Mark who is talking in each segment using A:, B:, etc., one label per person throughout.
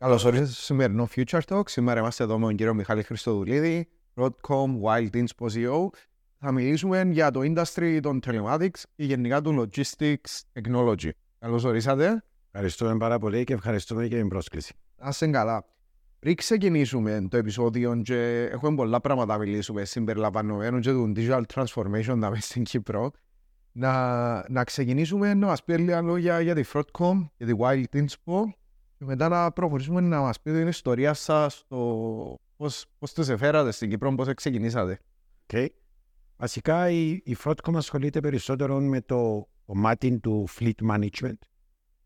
A: Καλώς ορίσατε στο σημερινό Future Talk. Σήμερα είμαστε εδώ με τον κύριο Μιχάλη Χριστοδουλίδη, Broadcom Wild Inspo CEO. Θα μιλήσουμε για το industry των telematics και γενικά του logistics technology. Καλώς ορίσατε.
B: Ευχαριστούμε πάρα πολύ και ευχαριστούμε για την πρόσκληση.
A: Να είστε καλά. Πριν ξεκινήσουμε το επεισόδιο και έχουμε πολλά πράγματα να μιλήσουμε συμπεριλαμβανομένου και του digital transformation να στην Κύπρο, να, να ξεκινήσουμε να μας πει λίγα λόγια για τη Broadcom, για τη Wild Inspo και μετά να προχωρήσουμε να μας πει την ιστορία σας, το πώς, πώς τις εφέρατε στην Κύπρο, πώς ξεκινήσατε.
B: Okay. Βασικά η, η Frotcom ασχολείται περισσότερο με το κομμάτι του fleet management,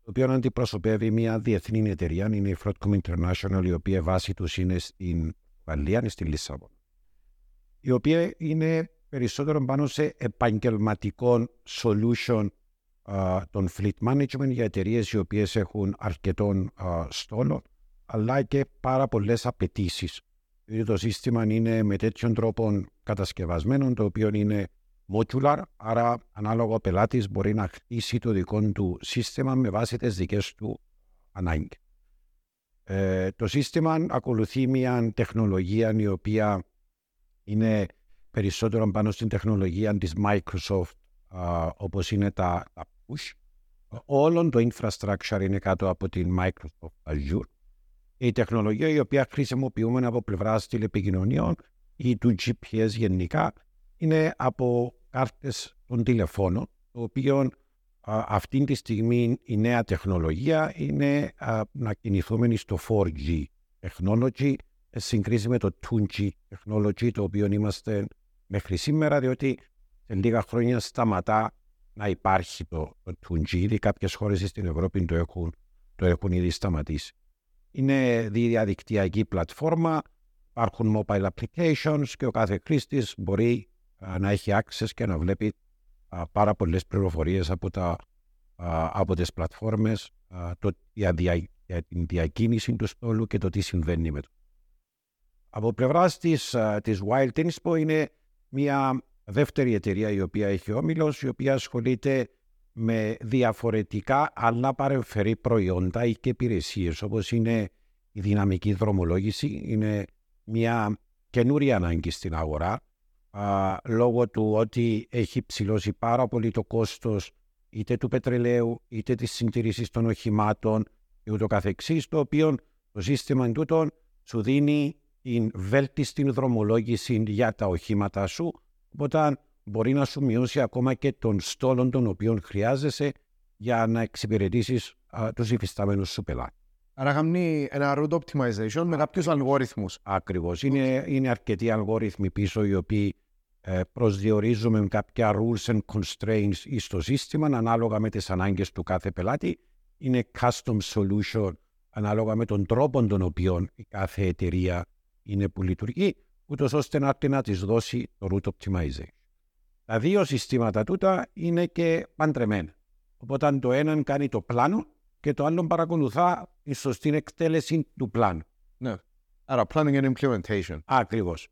B: το οποίο αντιπροσωπεύει μια διεθνή εταιρεία, είναι η Frotcom International, η οποία βάση τους είναι στην Γαλλία, στη Λισαβόνα, η οποία είναι περισσότερο πάνω σε επαγγελματικό solution των fleet management για εταιρείες οι οποίες έχουν αρκετών στόλων, αλλά και πάρα πολλές απαιτήσεις. Δηλαδή το σύστημα είναι με τέτοιον τρόπο κατασκευασμένο, το οποίο είναι modular, άρα ανάλογα ο πελάτης μπορεί να χτίσει το δικό του σύστημα με βάση τις δικές του ανάγκες. Ε, το σύστημα ακολουθεί μια τεχνολογία η οποία είναι περισσότερο πάνω στην τεχνολογία της Microsoft όπως είναι τα, τα push. Όλο το infrastructure είναι κάτω από την Microsoft Azure. Η τεχνολογία η οποία χρησιμοποιούμε από πλευράς τηλεπικοινωνιών ή του GPS γενικά είναι από κάρτες των τηλεφώνων, το οποίο αυτή τη στιγμή η νέα τεχνολογία είναι να κινηθούμε στο 4G technology συγκρίση με το 2G technology το οποίο είμαστε μέχρι σήμερα διότι σε λίγα χρόνια σταματά να υπάρχει το, το 2G. Ήδη κάποιες χώρες στην Ευρώπη το έχουν, το έχουν ήδη σταματήσει. Είναι διαδικτυακή πλατφόρμα, υπάρχουν mobile applications και ο κάθε χρήστης μπορεί να έχει access και να βλέπει πάρα πολλές πληροφορίες από, τα, από τις πλατφόρμες το, για, για, την διακίνηση του στόλου και το τι συμβαίνει με το. Από πλευράς της, της Wild Inspo είναι μια δεύτερη εταιρεία η οποία έχει όμιλος, η οποία ασχολείται με διαφορετικά αλλά παρεμφερή προϊόντα ή και υπηρεσίες, όπως είναι η δυναμική δρομολόγηση. Είναι μια καινούρια ανάγκη στην αγορά α, λόγω του ότι έχει ψηλώσει πάρα πολύ το κόστος είτε του πετρελαίου είτε της συντηρήσης των οχημάτων και ούτω καθεξής, το οποίο το σύστημα τούτων σου δίνει την βέλτιστη δρομολόγηση για τα οχήματα σου Οπότε μπορεί να σου μειώσει ακόμα και τον στόλο τον οποίο χρειάζεσαι για να εξυπηρετήσεις τους υφιστάμενους σου πελάτες.
A: Άρα κάνει ένα route optimization με κάποιους αλγόριθμους.
B: Ακριβώς. Είναι, είναι αρκετοί αλγόριθμοι πίσω οι οποίοι ε, προσδιορίζουμε κάποια rules and constraints στο σύστημα ανάλογα με τις ανάγκες του κάθε πελάτη. Είναι custom solution ανάλογα με τον τρόπο τον οποίο η κάθε εταιρεία είναι που λειτουργεί ούτως ώστε να, να της δώσει το root optimization. Τα δύο συστήματα τούτα είναι και παντρεμένα. Οπότε το ένα κάνει το πλάνο και το άλλο παρακολουθά η σωστή εκτέλεση του πλάνου.
A: Ναι. Άρα planning and implementation.
B: Ακριβώς.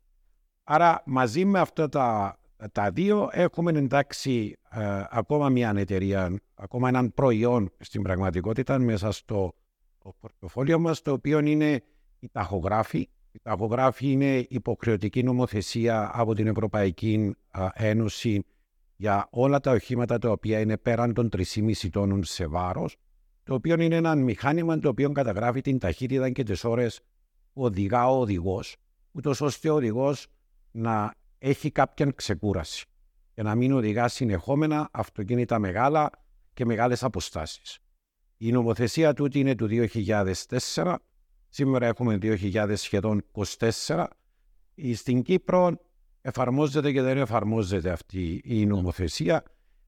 B: Άρα μαζί με αυτά τα, τα δύο έχουμε εντάξει ε, ακόμα μια εταιρεία, ακόμα έναν προϊόν στην πραγματικότητα μέσα στο πορτοφόλιο μας το οποίο είναι η ταχογράφη η ταχογράφη είναι υποχρεωτική νομοθεσία από την Ευρωπαϊκή Ένωση για όλα τα οχήματα τα οποία είναι πέραν των 3,5 τόνων σε βάρος, το οποίο είναι ένα μηχάνημα το οποίο καταγράφει την ταχύτητα και τις ώρες που οδηγά ο οδηγός, ούτως ώστε ο οδηγός να έχει κάποια ξεκούραση και να μην οδηγά συνεχόμενα αυτοκίνητα μεγάλα και μεγάλες αποστάσεις. Η νομοθεσία τούτη είναι του 2004 Σήμερα έχουμε 2.000 σχεδόν 24. Στην Κύπρο εφαρμόζεται και δεν εφαρμόζεται αυτή η νομοθεσία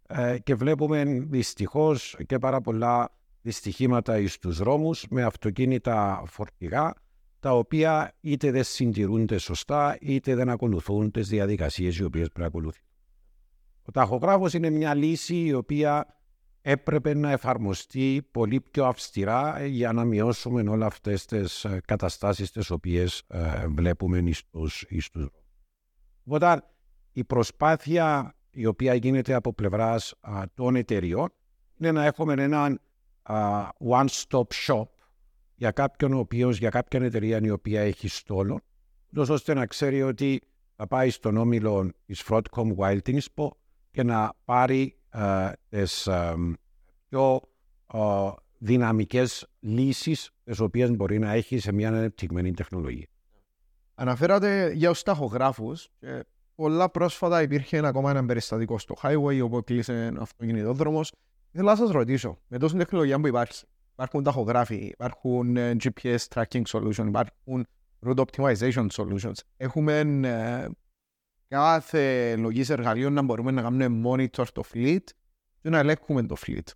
B: ε, και βλέπουμε δυστυχώς και πάρα πολλά δυστυχήματα στους δρόμους με αυτοκίνητα φορτηγά τα οποία είτε δεν συντηρούνται σωστά είτε δεν ακολουθούν τις διαδικασίες οι οποίες πρέπει να ακολουθούν. Ο ταχογράφος είναι μια λύση η οποία έπρεπε να εφαρμοστεί πολύ πιο αυστηρά για να μειώσουμε όλα αυτές τις ε, καταστάσεις τις οποίες ε, βλέπουμε στους, στους Οπότε η προσπάθεια η οποία γίνεται από πλευράς των εταιριών είναι να έχουμε έναν one-stop shop για κάποιον ο οποίος, για κάποια εταιρεία η οποία έχει στόλο, ώστε να ξέρει ότι θα πάει στον όμιλο της Fraudcom Wild Inspo και να πάρει ε, τις ε, πιο ε, δυναμικές λύσεις τις οποίες μπορεί να έχει σε μια ανεπτυγμένη τεχνολογία.
A: Αναφέρατε για τους ταχογράφους και πολλά πρόσφατα υπήρχε ακόμα ένα περιστατικό στο highway όπου κλείσε αυτοκινητόδρομος. Θέλω να σας ρωτήσω, με τόση τεχνολογία που υπάρχει, υπάρχουν ταχογράφοι, υπάρχουν ε, GPS tracking solutions, υπάρχουν route optimization solutions. Έχουμε ε, κάθε λογής εργαλείων να μπορούμε να κάνουμε monitor το fleet και να ελέγχουμε το fleet.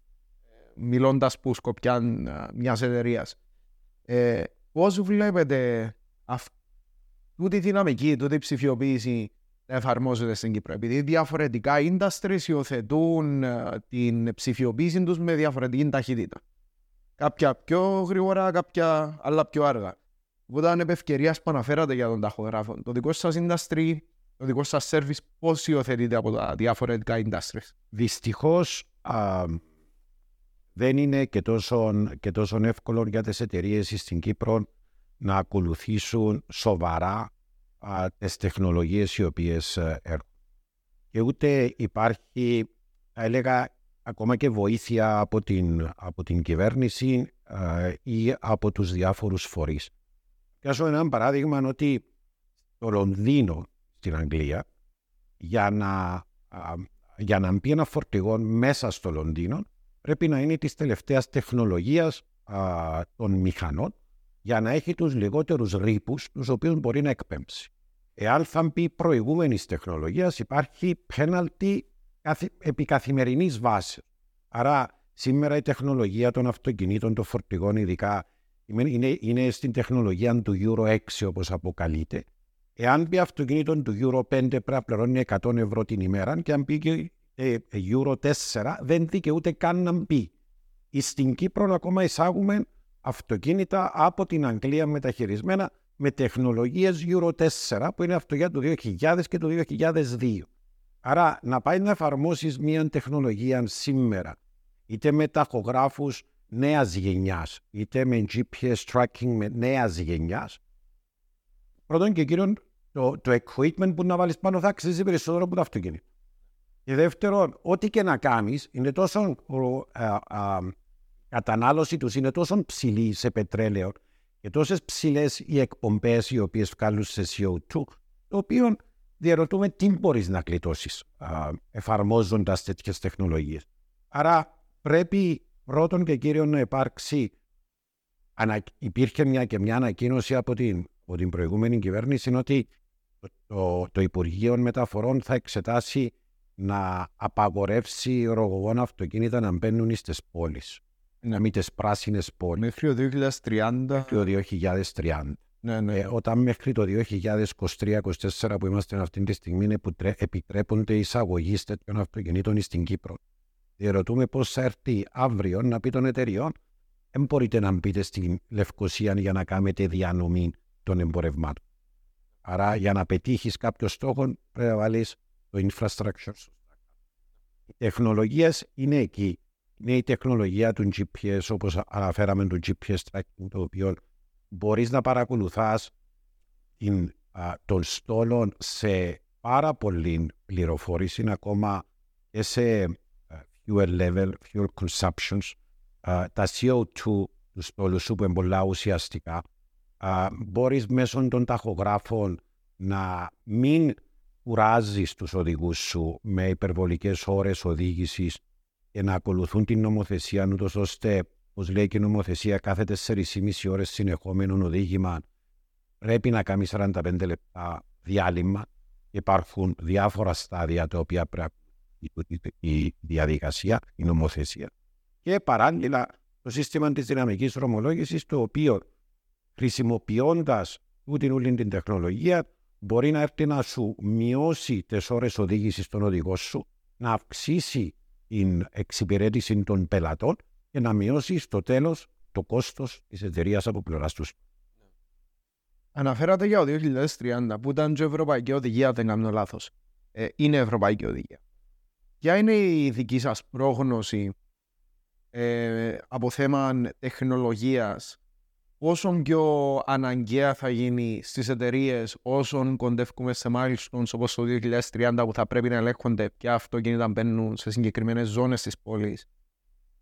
A: Μιλώντας που σκοπιά ε, μιας εταιρείας. Ε, Πώς βλέπετε αυτή τη δυναμική, τούτη ψηφιοποίηση να εφαρμόζεται στην Κύπρο; Επειδή διαφορετικά industries υιοθετούν ε, την ψηφιοποίηση τους με διαφορετική ταχύτητα. Κάποια πιο γρήγορα, κάποια άλλα πιο αργά. Οπότε αν ευκαιρία που αναφέρατε για τον ταχογράφο, το δικό σας industry, το δικό σας service, πώς υιοθετείται από τα διαφορετικά industries;
B: Δυστυχώς δεν είναι και τόσο, και τόσο εύκολο για τις εταιρείες στην Κύπρο να ακολουθήσουν σοβαρά τις τεχνολογίες οι οποίες ε, έρχονται. Και ούτε υπάρχει, θα έλεγα, ακόμα και βοήθεια από την, από την κυβέρνηση ή από τους διάφορους φορείς. Πιάσω ένα παράδειγμα ότι το Λονδίνο στην Αγγλία για να, για να μπει ένα φορτηγό μέσα στο Λονδίνο πρέπει να είναι της τελευταίας τεχνολογίας των μηχανών για να έχει τους λιγότερους ρήπους τους οποίους μπορεί να εκπέμψει. Εάν θα μπει προηγούμενης τεχνολογίας, υπάρχει πέναλτι επί καθημερινής βάσης. Άρα σήμερα η τεχνολογία των αυτοκινήτων, των φορτηγών ειδικά, είναι, είναι στην τεχνολογία του Euro 6 όπως αποκαλείται. Εάν μπει αυτοκίνητο του Euro 5 πρέπει να πληρώνει 100 ευρώ την ημέρα και αν μπει ε, Euro 4 δεν δικαιούται καν να μπει. Στην Κύπρο ακόμα εισάγουμε αυτοκίνητα από την Αγγλία μεταχειρισμένα με τεχνολογίες Euro 4 που είναι αυτοκίνητα του 2000 και του 2002. Άρα να πάει να εφαρμόσεις μια τεχνολογία σήμερα είτε με ταχογράφους νέας γενιάς είτε με GPS tracking με νέας γενιάς πρώτον και κύριον το, το equipment που να βάλεις πάνω θα αξίζει περισσότερο από το αυτοκίνητο. Και δεύτερον, ό,τι και να κάνεις είναι τόσο κατανάλωση τους είναι τόσο ψηλή σε πετρέλαιο και τόσες ψηλές οι εκπομπές οι οποίες βγάλουν σε CO2, το οποίο διαρωτούμε τι μπορείς να γλιτώσεις εφαρμόζοντας τέτοιες τεχνολογίες. Άρα πρέπει πρώτον και κύριο να υπάρξει. Υπήρχε μια και μια ανακοίνωση από την, από την προηγούμενη κυβέρνηση ότι το, το, το Υπουργείο Μεταφορών θα εξετάσει να απαγορεύσει ρογογόνα αυτοκίνητα να μπαίνουν στις πόλεις να μην τις πράσινες πόλεις.
A: Μέχρι το 2030.
B: Μέχρι το 2030.
A: Ναι, ναι.
B: Ε, όταν μέχρι το 2023-2024 που είμαστε αυτή τη στιγμή επιτρέπονται οι εισαγωγή τέτοιων αυτοκινήτων στην Κύπρο. Διερωτούμε πώς θα έρθει αύριο να πει των εταιριών δεν μπορείτε να μπείτε στην Λευκοσία για να κάνετε διανομή των εμπορευμάτων. Άρα για να πετύχεις κάποιο στόχο πρέπει να βάλεις το infrastructure. Οι τεχνολογίες είναι εκεί είναι η τεχνολογία του GPS, όπως αναφέραμε το GPS tracking, το οποίο μπορείς να παρακολουθάς την, α, των στόλων σε πάρα πολλή πληροφόρηση, ακόμα και σε fuel level, fuel consumptions, τα CO2 του στόλου σου που είναι πολλά ουσιαστικά. Μπορείς μέσω των ταχογράφων να μην κουράζεις τους οδηγούς σου με υπερβολικές ώρες οδήγησης και να ακολουθούν την νομοθεσία ούτως ώστε, όπως λέει και η νομοθεσία, κάθε 4,5 ώρες συνεχόμενο οδήγημα πρέπει να κάνει 45 λεπτά διάλειμμα. Υπάρχουν διάφορα στάδια τα οποία πρέπει η διαδικασία, η νομοθεσία. Και παράλληλα το σύστημα της δυναμικής δρομολόγησης το οποίο χρησιμοποιώντας την όλη την τεχνολογία μπορεί να έρθει να σου μειώσει τις ώρες οδήγησης των οδηγών σου, να αυξήσει την εξυπηρέτηση των πελατών και να μειώσει στο τέλος το κόστος της εταιρείας από πλευράς τους.
A: Αναφέρατε για το 2030 που ήταν και ευρωπαϊκή οδηγία, δεν κάνω λάθος. Ε, είναι ευρωπαϊκή οδηγία. Ποια είναι η δική σας πρόγνωση ε, από θέμα τεχνολογίας πόσο πιο αναγκαία θα γίνει στις εταιρείες όσον κοντεύουμε σε milestones όπως το 2030 που θα πρέπει να ελέγχονται ποια αυτοκίνητα μπαίνουν σε συγκεκριμένες ζώνες της πόλης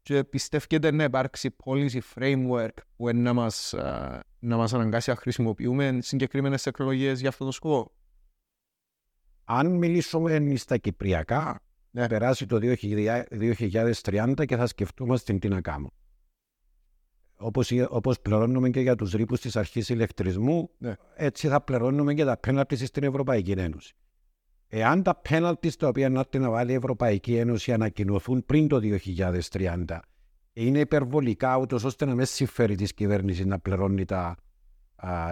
A: και πιστεύετε να υπάρξει policy framework που να μας, να μας αναγκάσει να χρησιμοποιούμε συγκεκριμένες τεχνολογίες για αυτό το σκοπό.
B: Αν μιλήσουμε στα κυπριακά, ναι. περάσει το 2030 και θα σκεφτούμε τι να κάνουμε. Όπως, όπως πληρώνουμε και για τους ρήπους της αρχής ηλεκτρισμού, ναι. έτσι θα πληρώνουμε και τα πέναλτις στην Ευρωπαϊκή Ένωση. Εάν τα πέναλτις τα οποία να την βάλει η Ευρωπαϊκή Ένωση ανακοινωθούν πριν το 2030 και είναι υπερβολικά ούτως ώστε να με συμφέρει της κυβέρνησης να πληρώνει τα,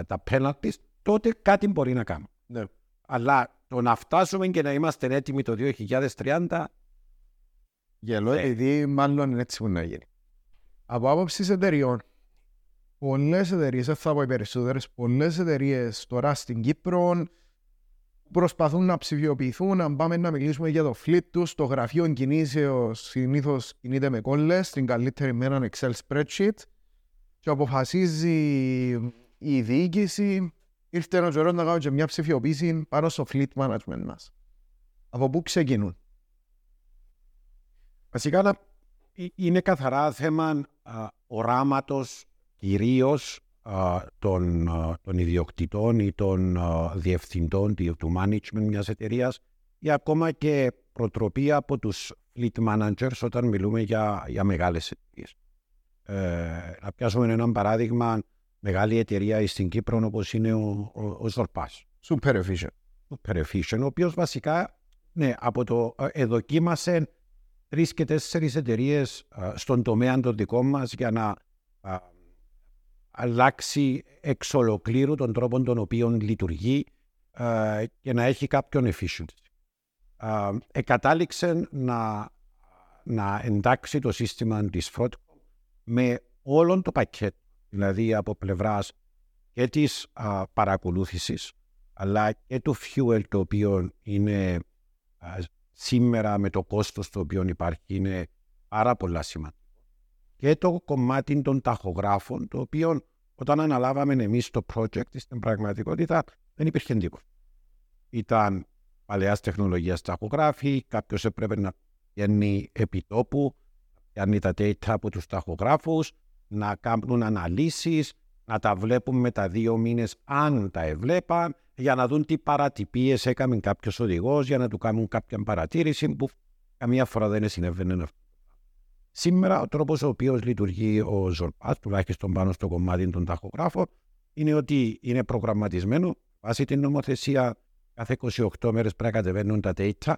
B: τα πέναλτις, τότε κάτι μπορεί να κάνουμε. Ναι. Αλλά το να φτάσουμε και να είμαστε έτοιμοι το 2030
A: Γελό, ναι. επειδή μάλλον είναι έτσι που να γίνει. Από άποψης εταιριών, πολλές εταιρείες, δεν θα πω οι περισσότερες, πολλές εταιρείες τώρα στην Κύπρο προσπαθούν να ψηφιοποιηθούν. Αν πάμε να μιλήσουμε για το fleet τους, το γραφείο κινήσεως συνήθως κινείται με κόλλες, στην καλύτερη με έναν Excel spreadsheet και αποφασίζει η διοίκηση. Ήρθε ένας καιρό να κάνουμε και μια ψηφιοποίηση πάνω στο fleet management μας. Από πού ξεκινούν;
B: Βασικά είναι καθαρά θέμα οράματος κυρίως των, των ιδιοκτητών ή των διευθυντών του management μιας εταιρείας ή ακόμα και προτροπή από τους fleet managers όταν μιλούμε για, για μεγάλες εταιρείες. Ε, να πιάσουμε ένα παράδειγμα μεγάλη εταιρεία στην Κύπρο όπως είναι ο, ο, ο Ζορπάς.
A: Super efficient.
B: Super efficient, ο οποίος βασικά ναι, από το, ε, εδοκίμασε τρεις και τέσσερις εταιρείες στον τομέα των δικών μας για να αλλάξει εξ ολοκλήρου τον τρόπο τον οποίο λειτουργεί και να έχει κάποιον efficiency. Εκατάληξε να, να εντάξει το σύστημα της Fraud με όλον το πακέτο, δηλαδή από πλευράς και της παρακολούθησης, αλλά και του fuel το οποίο είναι σήμερα με το κόστος το οποίο υπάρχει είναι πάρα πολλά σημαντικό. Και το κομμάτι των ταχογράφων, το οποίο όταν αναλάβαμε εμείς το project στην πραγματικότητα δεν υπήρχε τίποτα. Ήταν παλαιάς τεχνολογίας ταχογράφη, κάποιος έπρεπε να βγαίνει επί τόπου, να τα data από τους ταχογράφους, να κάνουν αναλύσεις, να τα βλέπουν με τα δύο μήνες αν τα εβλέπαν, για να δουν τι παρατυπίες έκαμε κάποιος οδηγός, για να του κάνουν κάποια παρατήρηση που καμία φορά δεν συνέβαινε αυτό. Σήμερα ο τρόπος ο οποίος λειτουργεί ο Ζορπάς, τουλάχιστον πάνω στο κομμάτι των ταχογράφων, είναι ότι είναι προγραμματισμένο βάσει την νομοθεσία κάθε 28 μέρες πρέπει να κατεβαίνουν τα data.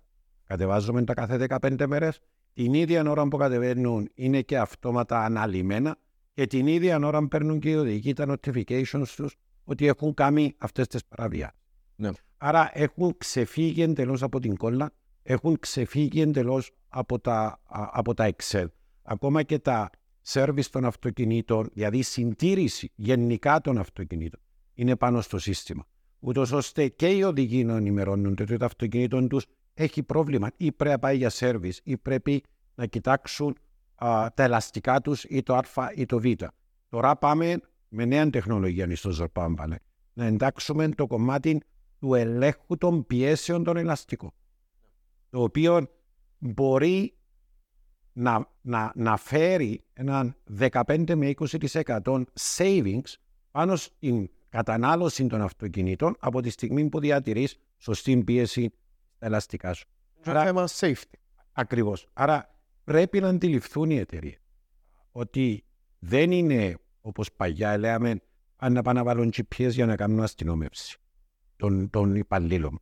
B: Κατεβάζουμε τα κάθε 15 μέρες. Την ίδια ώρα που κατεβαίνουν είναι και αυτόματα αναλυμένα και την ίδια ώρα παίρνουν και οι οδηγοί τα notifications τους ότι έχουν κάνει αυτές τις παραβιάσεις. Ναι. Άρα έχουν ξεφύγει εντελώς από την κόλλα, έχουν ξεφύγει εντελώς από τα, από τα Excel. Ακόμα και τα service των αυτοκινήτων, δηλαδή συντήρηση γενικά των αυτοκινήτων, είναι πάνω στο σύστημα. Ούτως ώστε και οι οδηγοί να ενημερώνονται ότι το αυτοκίνητο τους έχει πρόβλημα ή πρέπει να πάει για service ή πρέπει να κοιτάξουν α, τα ελαστικά τους ή το Α ή το Β. Τώρα πάμε με νέα τεχνολογία στο Ζορπάμπαλε να εντάξουμε το κομμάτι του ελέγχου των πιέσεων των ελαστικών. Το οποίο μπορεί να, να, να φέρει έναν 15 με 20% savings πάνω στην κατανάλωση των αυτοκινήτων από τη στιγμή που διατηρείς σωστή πίεση στα ελαστικά σου.
A: Άρα, θέμα safety.
B: Ακριβώς. Άρα πρέπει να αντιληφθούν οι εταιρείες ότι δεν είναι όπως παλιά λέμε αν να πάνε να βάλουν GPS για να κάνουν αστυνόμευση των, των υπαλλήλων.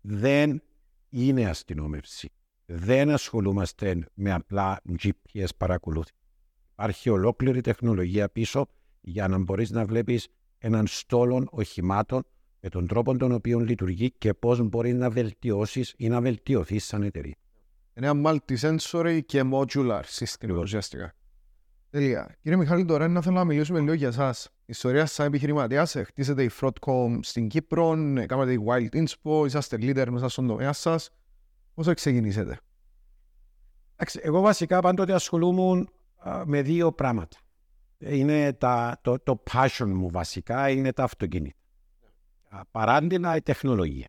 B: Δεν είναι αστυνόμευση δεν ασχολούμαστε με απλά GPS παρακολούθηση. Υπάρχει ολόκληρη τεχνολογία πίσω για να μπορείς να βλέπεις έναν στόλο οχημάτων με τον τρόπο τον οποίο λειτουργεί και πώς μπορείς να βελτιώσεις ή να βελτιωθείς σαν εταιρεία.
A: Είναι ένα multisensory και modular σύστημα ουσιαστικά. Τέλεια. Κύριε Μιχάλη, τώρα να θέλω να μιλήσουμε λίγο για εσά. Η ιστορία σαν επιχειρηματίας, χτίσετε η Fraudcom στην Κύπρο, κάνατε η Wild Inspo, είσαστε leader μέσα στον τομέα σας. Πώς ξεκινήσετε;
B: Εγώ βασικά πάντοτε ασχολούμουν με δύο πράγματα. είναι τα, το, το passion μου βασικά, είναι τα αυτοκίνητα. Παράλληλα η τεχνολογία.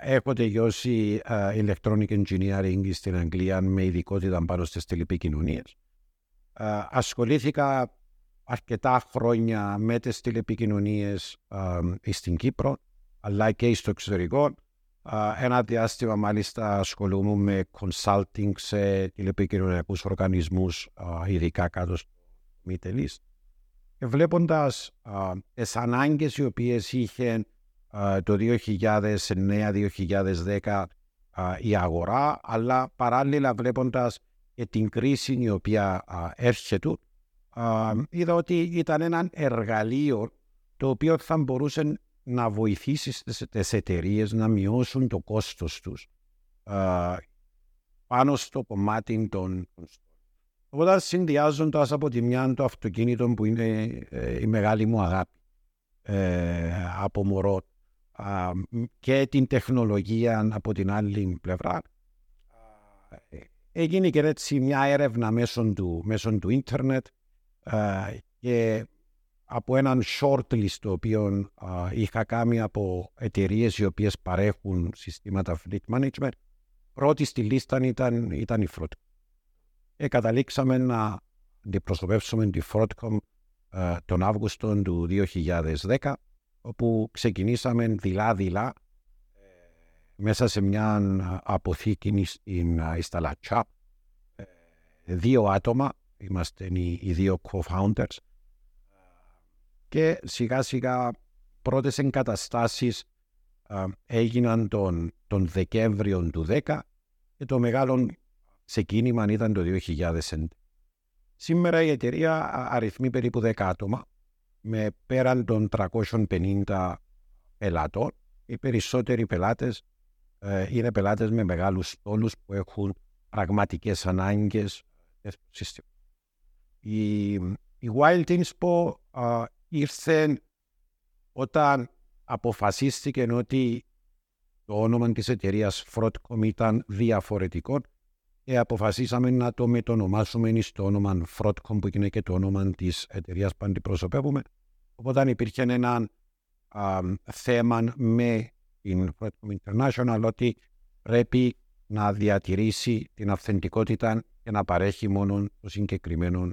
B: Έχω τελειώσει electronic engineering στην Αγγλία με ειδικότητα πάνω στις τηλεπικοινωνίες. Ασχολήθηκα αρκετά χρόνια με τις τηλεπικοινωνίες στην Κύπρο αλλά και στο εξωτερικό. Ένα διάστημα μάλιστα ασχολούμαι με consulting σε τηλεπικοινωνιακούς οργανισμούς ειδικά κάτω στο Middle East. Και βλέποντας τις ανάγκες οι οποίες είχε το 2009-2010 η αγορά, αλλά παράλληλα βλέποντας και την κρίση η οποία έρχεται, είδα ότι ήταν ένα εργαλείο το οποίο θα μπορούσε να βοηθήσει τις εταιρείες να μειώσουν το κόστος τους πάνω στο κομμάτι των Οπότε συνδυάζοντας από τη μια το αυτοκίνητο που είναι ε, η μεγάλη μου αγάπη ε, από μωρό και την τεχνολογία από την άλλη πλευρά έγινε και έτσι μια έρευνα μέσω του, μέσω του ίντερνετ και από έναν shortlist το οποίο είχα κάνει από εταιρείες οι οποίες παρέχουν συστήματα fleet management πρώτη στη λίστα ήταν, ήταν η Frotcom. Και καταλήξαμε να αντιπροσωπεύσουμε τη Frotcom τον Αύγουστο του 2010 όπου ξεκινήσαμε δειλά-δειλά μέσα σε μια αποθήκη στην Ισταλατσά. Δύο άτομα, είμαστε οι δύο co-founders και σιγά σιγά πρώτες εγκαταστάσεις έγιναν τον, τον Δεκέμβριο του 10 και το μεγάλο ξεκίνημα ήταν το 2011. Σήμερα η εταιρεία αριθμεί περίπου 10 άτομα με πέραν των 350 πελατών. Οι περισσότεροι πελάτες ε, είναι πελάτες με μεγάλους στόλους που έχουν πραγματικές ανάγκες Η, η Wild Inspo ήρθε όταν αποφασίστηκε ότι το όνομα της εταιρείας Frotcom ήταν διαφορετικό και αποφασίσαμε να το μετονομάσουμε στο όνομα Frotcom που είναι και το όνομα της εταιρείας που αντιπροσωπεύουμε. Οπότε υπήρχε ένα α, θέμα με την Frotcom International ότι πρέπει να διατηρήσει την αυθεντικότητα και να παρέχει μόνο το συγκεκριμένο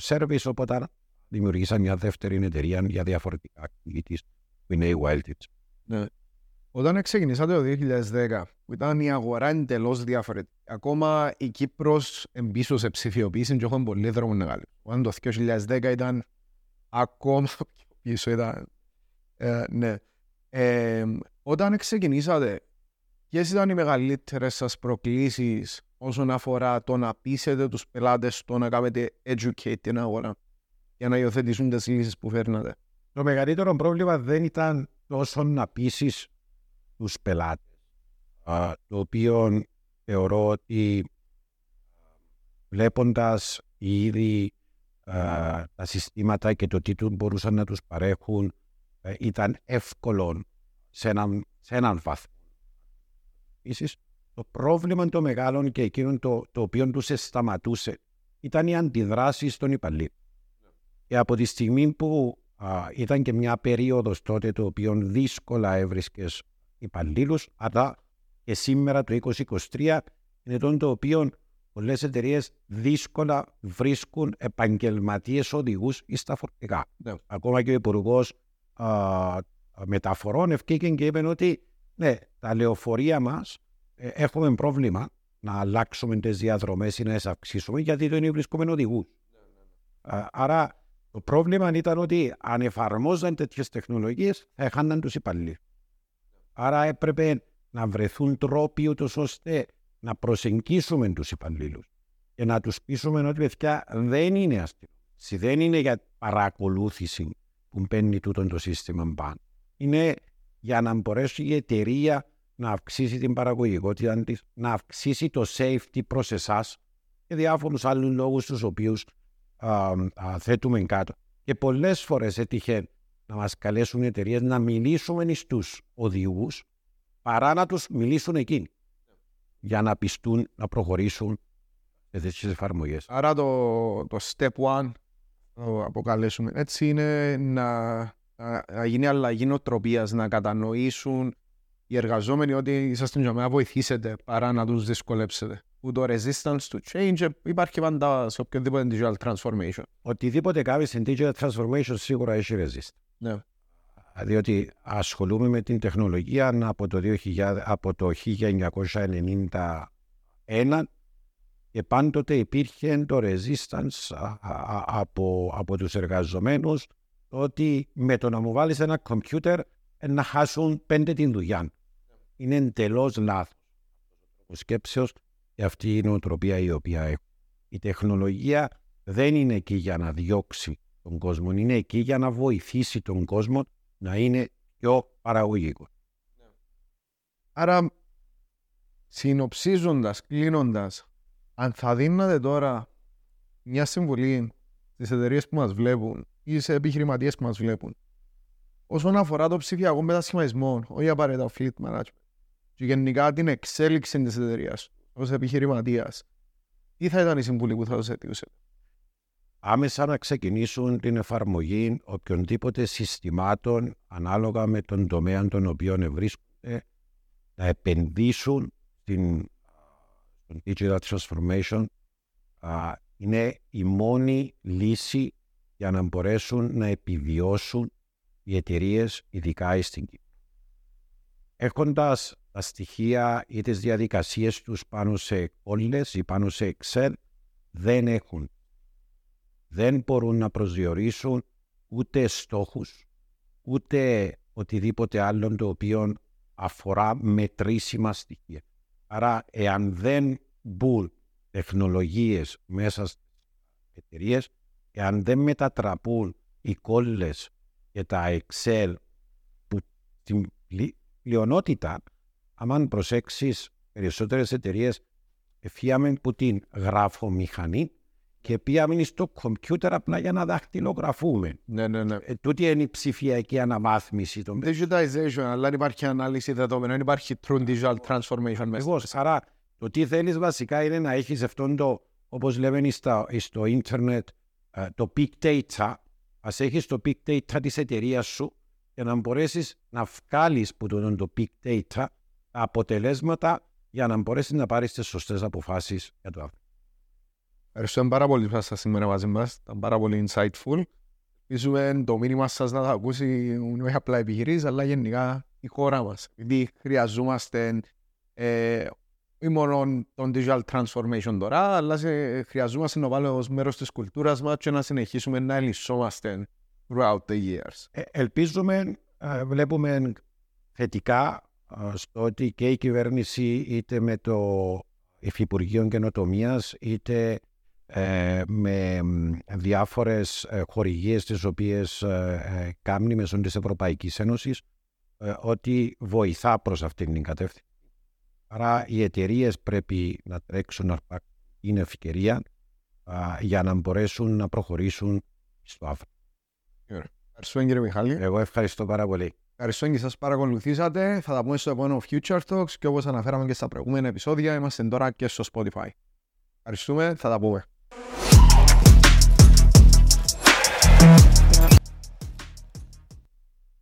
B: service. Οπότε δημιουργήσαν μια δεύτερη εταιρεία για διαφορετικά activities που είναι η Wild
A: Ναι. Όταν ξεκινήσατε το 2010, που ήταν η αγορά εντελώς διαφορετική, ακόμα η Κύπρος εμπίσω σε ψηφιοποίηση και έχουμε πολύ δρόμο να κάνουμε. Όταν το 2010 ήταν ακόμα πιο πίσω, ήταν. Ε, ναι. Ε, όταν ξεκινήσατε, ποιες ήταν οι μεγαλύτερες σας προκλήσεις όσον αφορά το να πείσετε τους πελάτες το να κάνετε educate την αγορά για να υιοθετήσουν τις λύσεις που φέρνατε;
B: Το μεγαλύτερο πρόβλημα δεν ήταν τόσο να πείσεις τους πελάτες, το οποίο θεωρώ ότι βλέποντας ήδη τα συστήματα και το τι τους μπορούσαν να τους παρέχουν ε, ήταν εύκολο σε έναν, σε έναν βάθμο. Επίσης, το πρόβλημα το μεγάλο και εκείνο το, το οποίο τους σταματούσε ήταν οι αντιδράσεις των υπαλλήλων. Και από τη στιγμή που α, ήταν και μια περίοδος τότε το οποίο δύσκολα έβρισκες υπαλλήλους, αλλά και σήμερα το 2023 είναι το, το οποίο πολλές εταιρείες δύσκολα βρίσκουν επαγγελματίες οδηγούς ή στα φορτικά. Ναι. Ακόμα και ο Υπουργός Μεταφορών ευκήκε και είπε ότι ναι, τα λεωφορεία μας ε, έχουμε πρόβλημα να αλλάξουμε τις διαδρομές ή να τις αυξήσουμε γιατί δεν βρίσκουμε οδηγούς. Ναι, ναι, ναι. Άρα το πρόβλημα ήταν ότι αν εφαρμόζαν τέτοιες τεχνολογίες θα έχαναν τους υπαλλήλους. Άρα έπρεπε να βρεθούν τρόποι ούτως ώστε να προσεγγίσουμε τους υπαλλήλους και να τους πείσουμε ότι παιδιά δεν είναι αστυνομία. Δεν είναι για παρακολούθηση που μπαίνει τούτο το σύστημα πάνω. Είναι για να μπορέσει η εταιρεία να αυξήσει την παραγωγικότητα της, να αυξήσει το safety προς εσάς και διάφορους άλλους λόγους τους οποίους θέτουμε κάτω. Και πολλές φορές έτυχε να μας καλέσουν οι εταιρείες να μιλήσουμε στου οδηγούς παρά να τους μιλήσουν εκείνοι για να πιστούν να προχωρήσουν σε τέτοιες εφαρμογές.
A: Άρα το, το step one, το αποκαλέσουμε έτσι, είναι να, να, να γίνει αλλαγή νοοτροπίας, να κατανοήσουν οι εργαζόμενοι ότι είσαστε για να βοηθήσετε παρά να τους δυσκολέψετε. Που το resistance to change υπάρχει πάντα σε οποιοδήποτε digital transformation.
B: Οτιδήποτε κάνεις στην digital transformation σίγουρα έχει resist.
A: Ναι.
B: Διότι ασχολούμαι με την τεχνολογία από το, 2000, από το 1991 και πάντοτε υπήρχε το resistance α, α, από, από τους εργαζομένους ότι με το να μου βάλεις ένα κομπιούτερ να χάσουν πέντε την δουλειά. Είναι εντελώς λάθος. Ο σκέψεως και αυτή η νοοτροπία η οποία έχω. Η τεχνολογία δεν είναι εκεί για να διώξει τον κόσμο, είναι εκεί για να βοηθήσει τον κόσμο να είναι πιο παραγωγικός.
A: Άρα, συνοψίζοντας, κλείνοντας, αν θα δίνατε τώρα μια συμβουλή στις εταιρείες που μας βλέπουν ή σε επιχειρηματίες που μας βλέπουν όσον αφορά το ψηφιακό μετασχηματισμό, όχι απαραίτητα fleet management και γενικά την εξέλιξη της εταιρείας ως επιχειρηματίας, τι θα ήταν η συμβουλή που θα τους αιτιούσετε.
B: Άμεσα να ξεκινήσουν την εφαρμογή οποιονδήποτε συστημάτων ανάλογα με τον τομέα των οποίων βρίσκονται, να επενδύσουν στην, στην digital transformation είναι η μόνη λύση για να μπορέσουν να επιβιώσουν οι εταιρείες, ειδικά στην Κύπρο. Έχοντας τα στοιχεία ή τις διαδικασίες τους πάνω σε κόλλες ή πάνω σε Excel, δεν έχουν. Δεν μπορούν να προσδιορίσουν ούτε στόχους, ούτε οτιδήποτε άλλο το οποίο αφορά μετρήσιμα στοιχεία. Άρα, εάν δεν μπουν τεχνολογίες μέσα στις εταιρείες, εάν δεν μετατραπούν οι κόλλες και τα Excel που στην πλειονότητα, αν προσέξεις περισσότερες εταιρείες, εφιάμε που την γραφομηχανή και πήγαμε στο κομπιούτερ απλά για να δαχτυλογραφούμε.
A: Ναι, ναι, ναι.
B: Ε, τούτη είναι η ψηφιακή αναβάθμιση. Το...
A: Digitization, αλλά δεν υπάρχει ανάλυση δεδομένων, δεν υπάρχει true digital transformation μέσα.
B: Εγώ, άρα το τι θέλεις βασικά είναι να έχεις αυτόν το, όπως λέμε στο, στο ίντερνετ, ε, το big data, Α έχεις το big data της εταιρείας σου για να μπορέσεις να βγάλεις που το, το big data τα αποτελέσματα για να μπορέσεις να πάρεις τις σωστές αποφάσεις για το αυτό.
A: Ευχαριστούμε πάρα πολύ που ήσασταν σήμερα μαζί μας. Ήταν πάρα πολύ insightful. Ελπίζουμε το μήνυμα σας να το ακούσει όχι απλά επιχειρήσει, αλλά γενικά η χώρα μας. Γιατί χρειαζόμαστε ε, όχι μόνο τον digital transformation τώρα, αλλά σε, χρειαζόμαστε να βάλουμε ως μέρος της κουλτούρας μας και να συνεχίσουμε να ελισσόμαστε throughout the years.
B: Ε, ελπίζουμε, ε, βλέπουμε θετικά ε, στο ότι και η κυβέρνηση είτε με το Υφυπουργείο Καινοτομίας είτε ε, με διάφορες χορηγίες τις οποίες ε, κάνει μέσω της Ευρωπαϊκής Ένωσης ότι βοηθά προς αυτήν την κατεύθυνση. Άρα οι εταιρείες πρέπει να τρέξουν να είναι ευκαιρία α, για να μπορέσουν να προχωρήσουν στο αύριο.
A: Ευχαριστώ κύριε Μιχάλη.
B: Εγώ ευχαριστώ πάρα πολύ.
A: Ευχαριστώ και σας παρακολουθήσατε. Θα τα πούμε στο επόμενο Future Talks και όπως αναφέραμε και στα προηγούμενα επεισόδια είμαστε τώρα και στο Spotify. Ευχαριστούμε. Θα τα πούμε.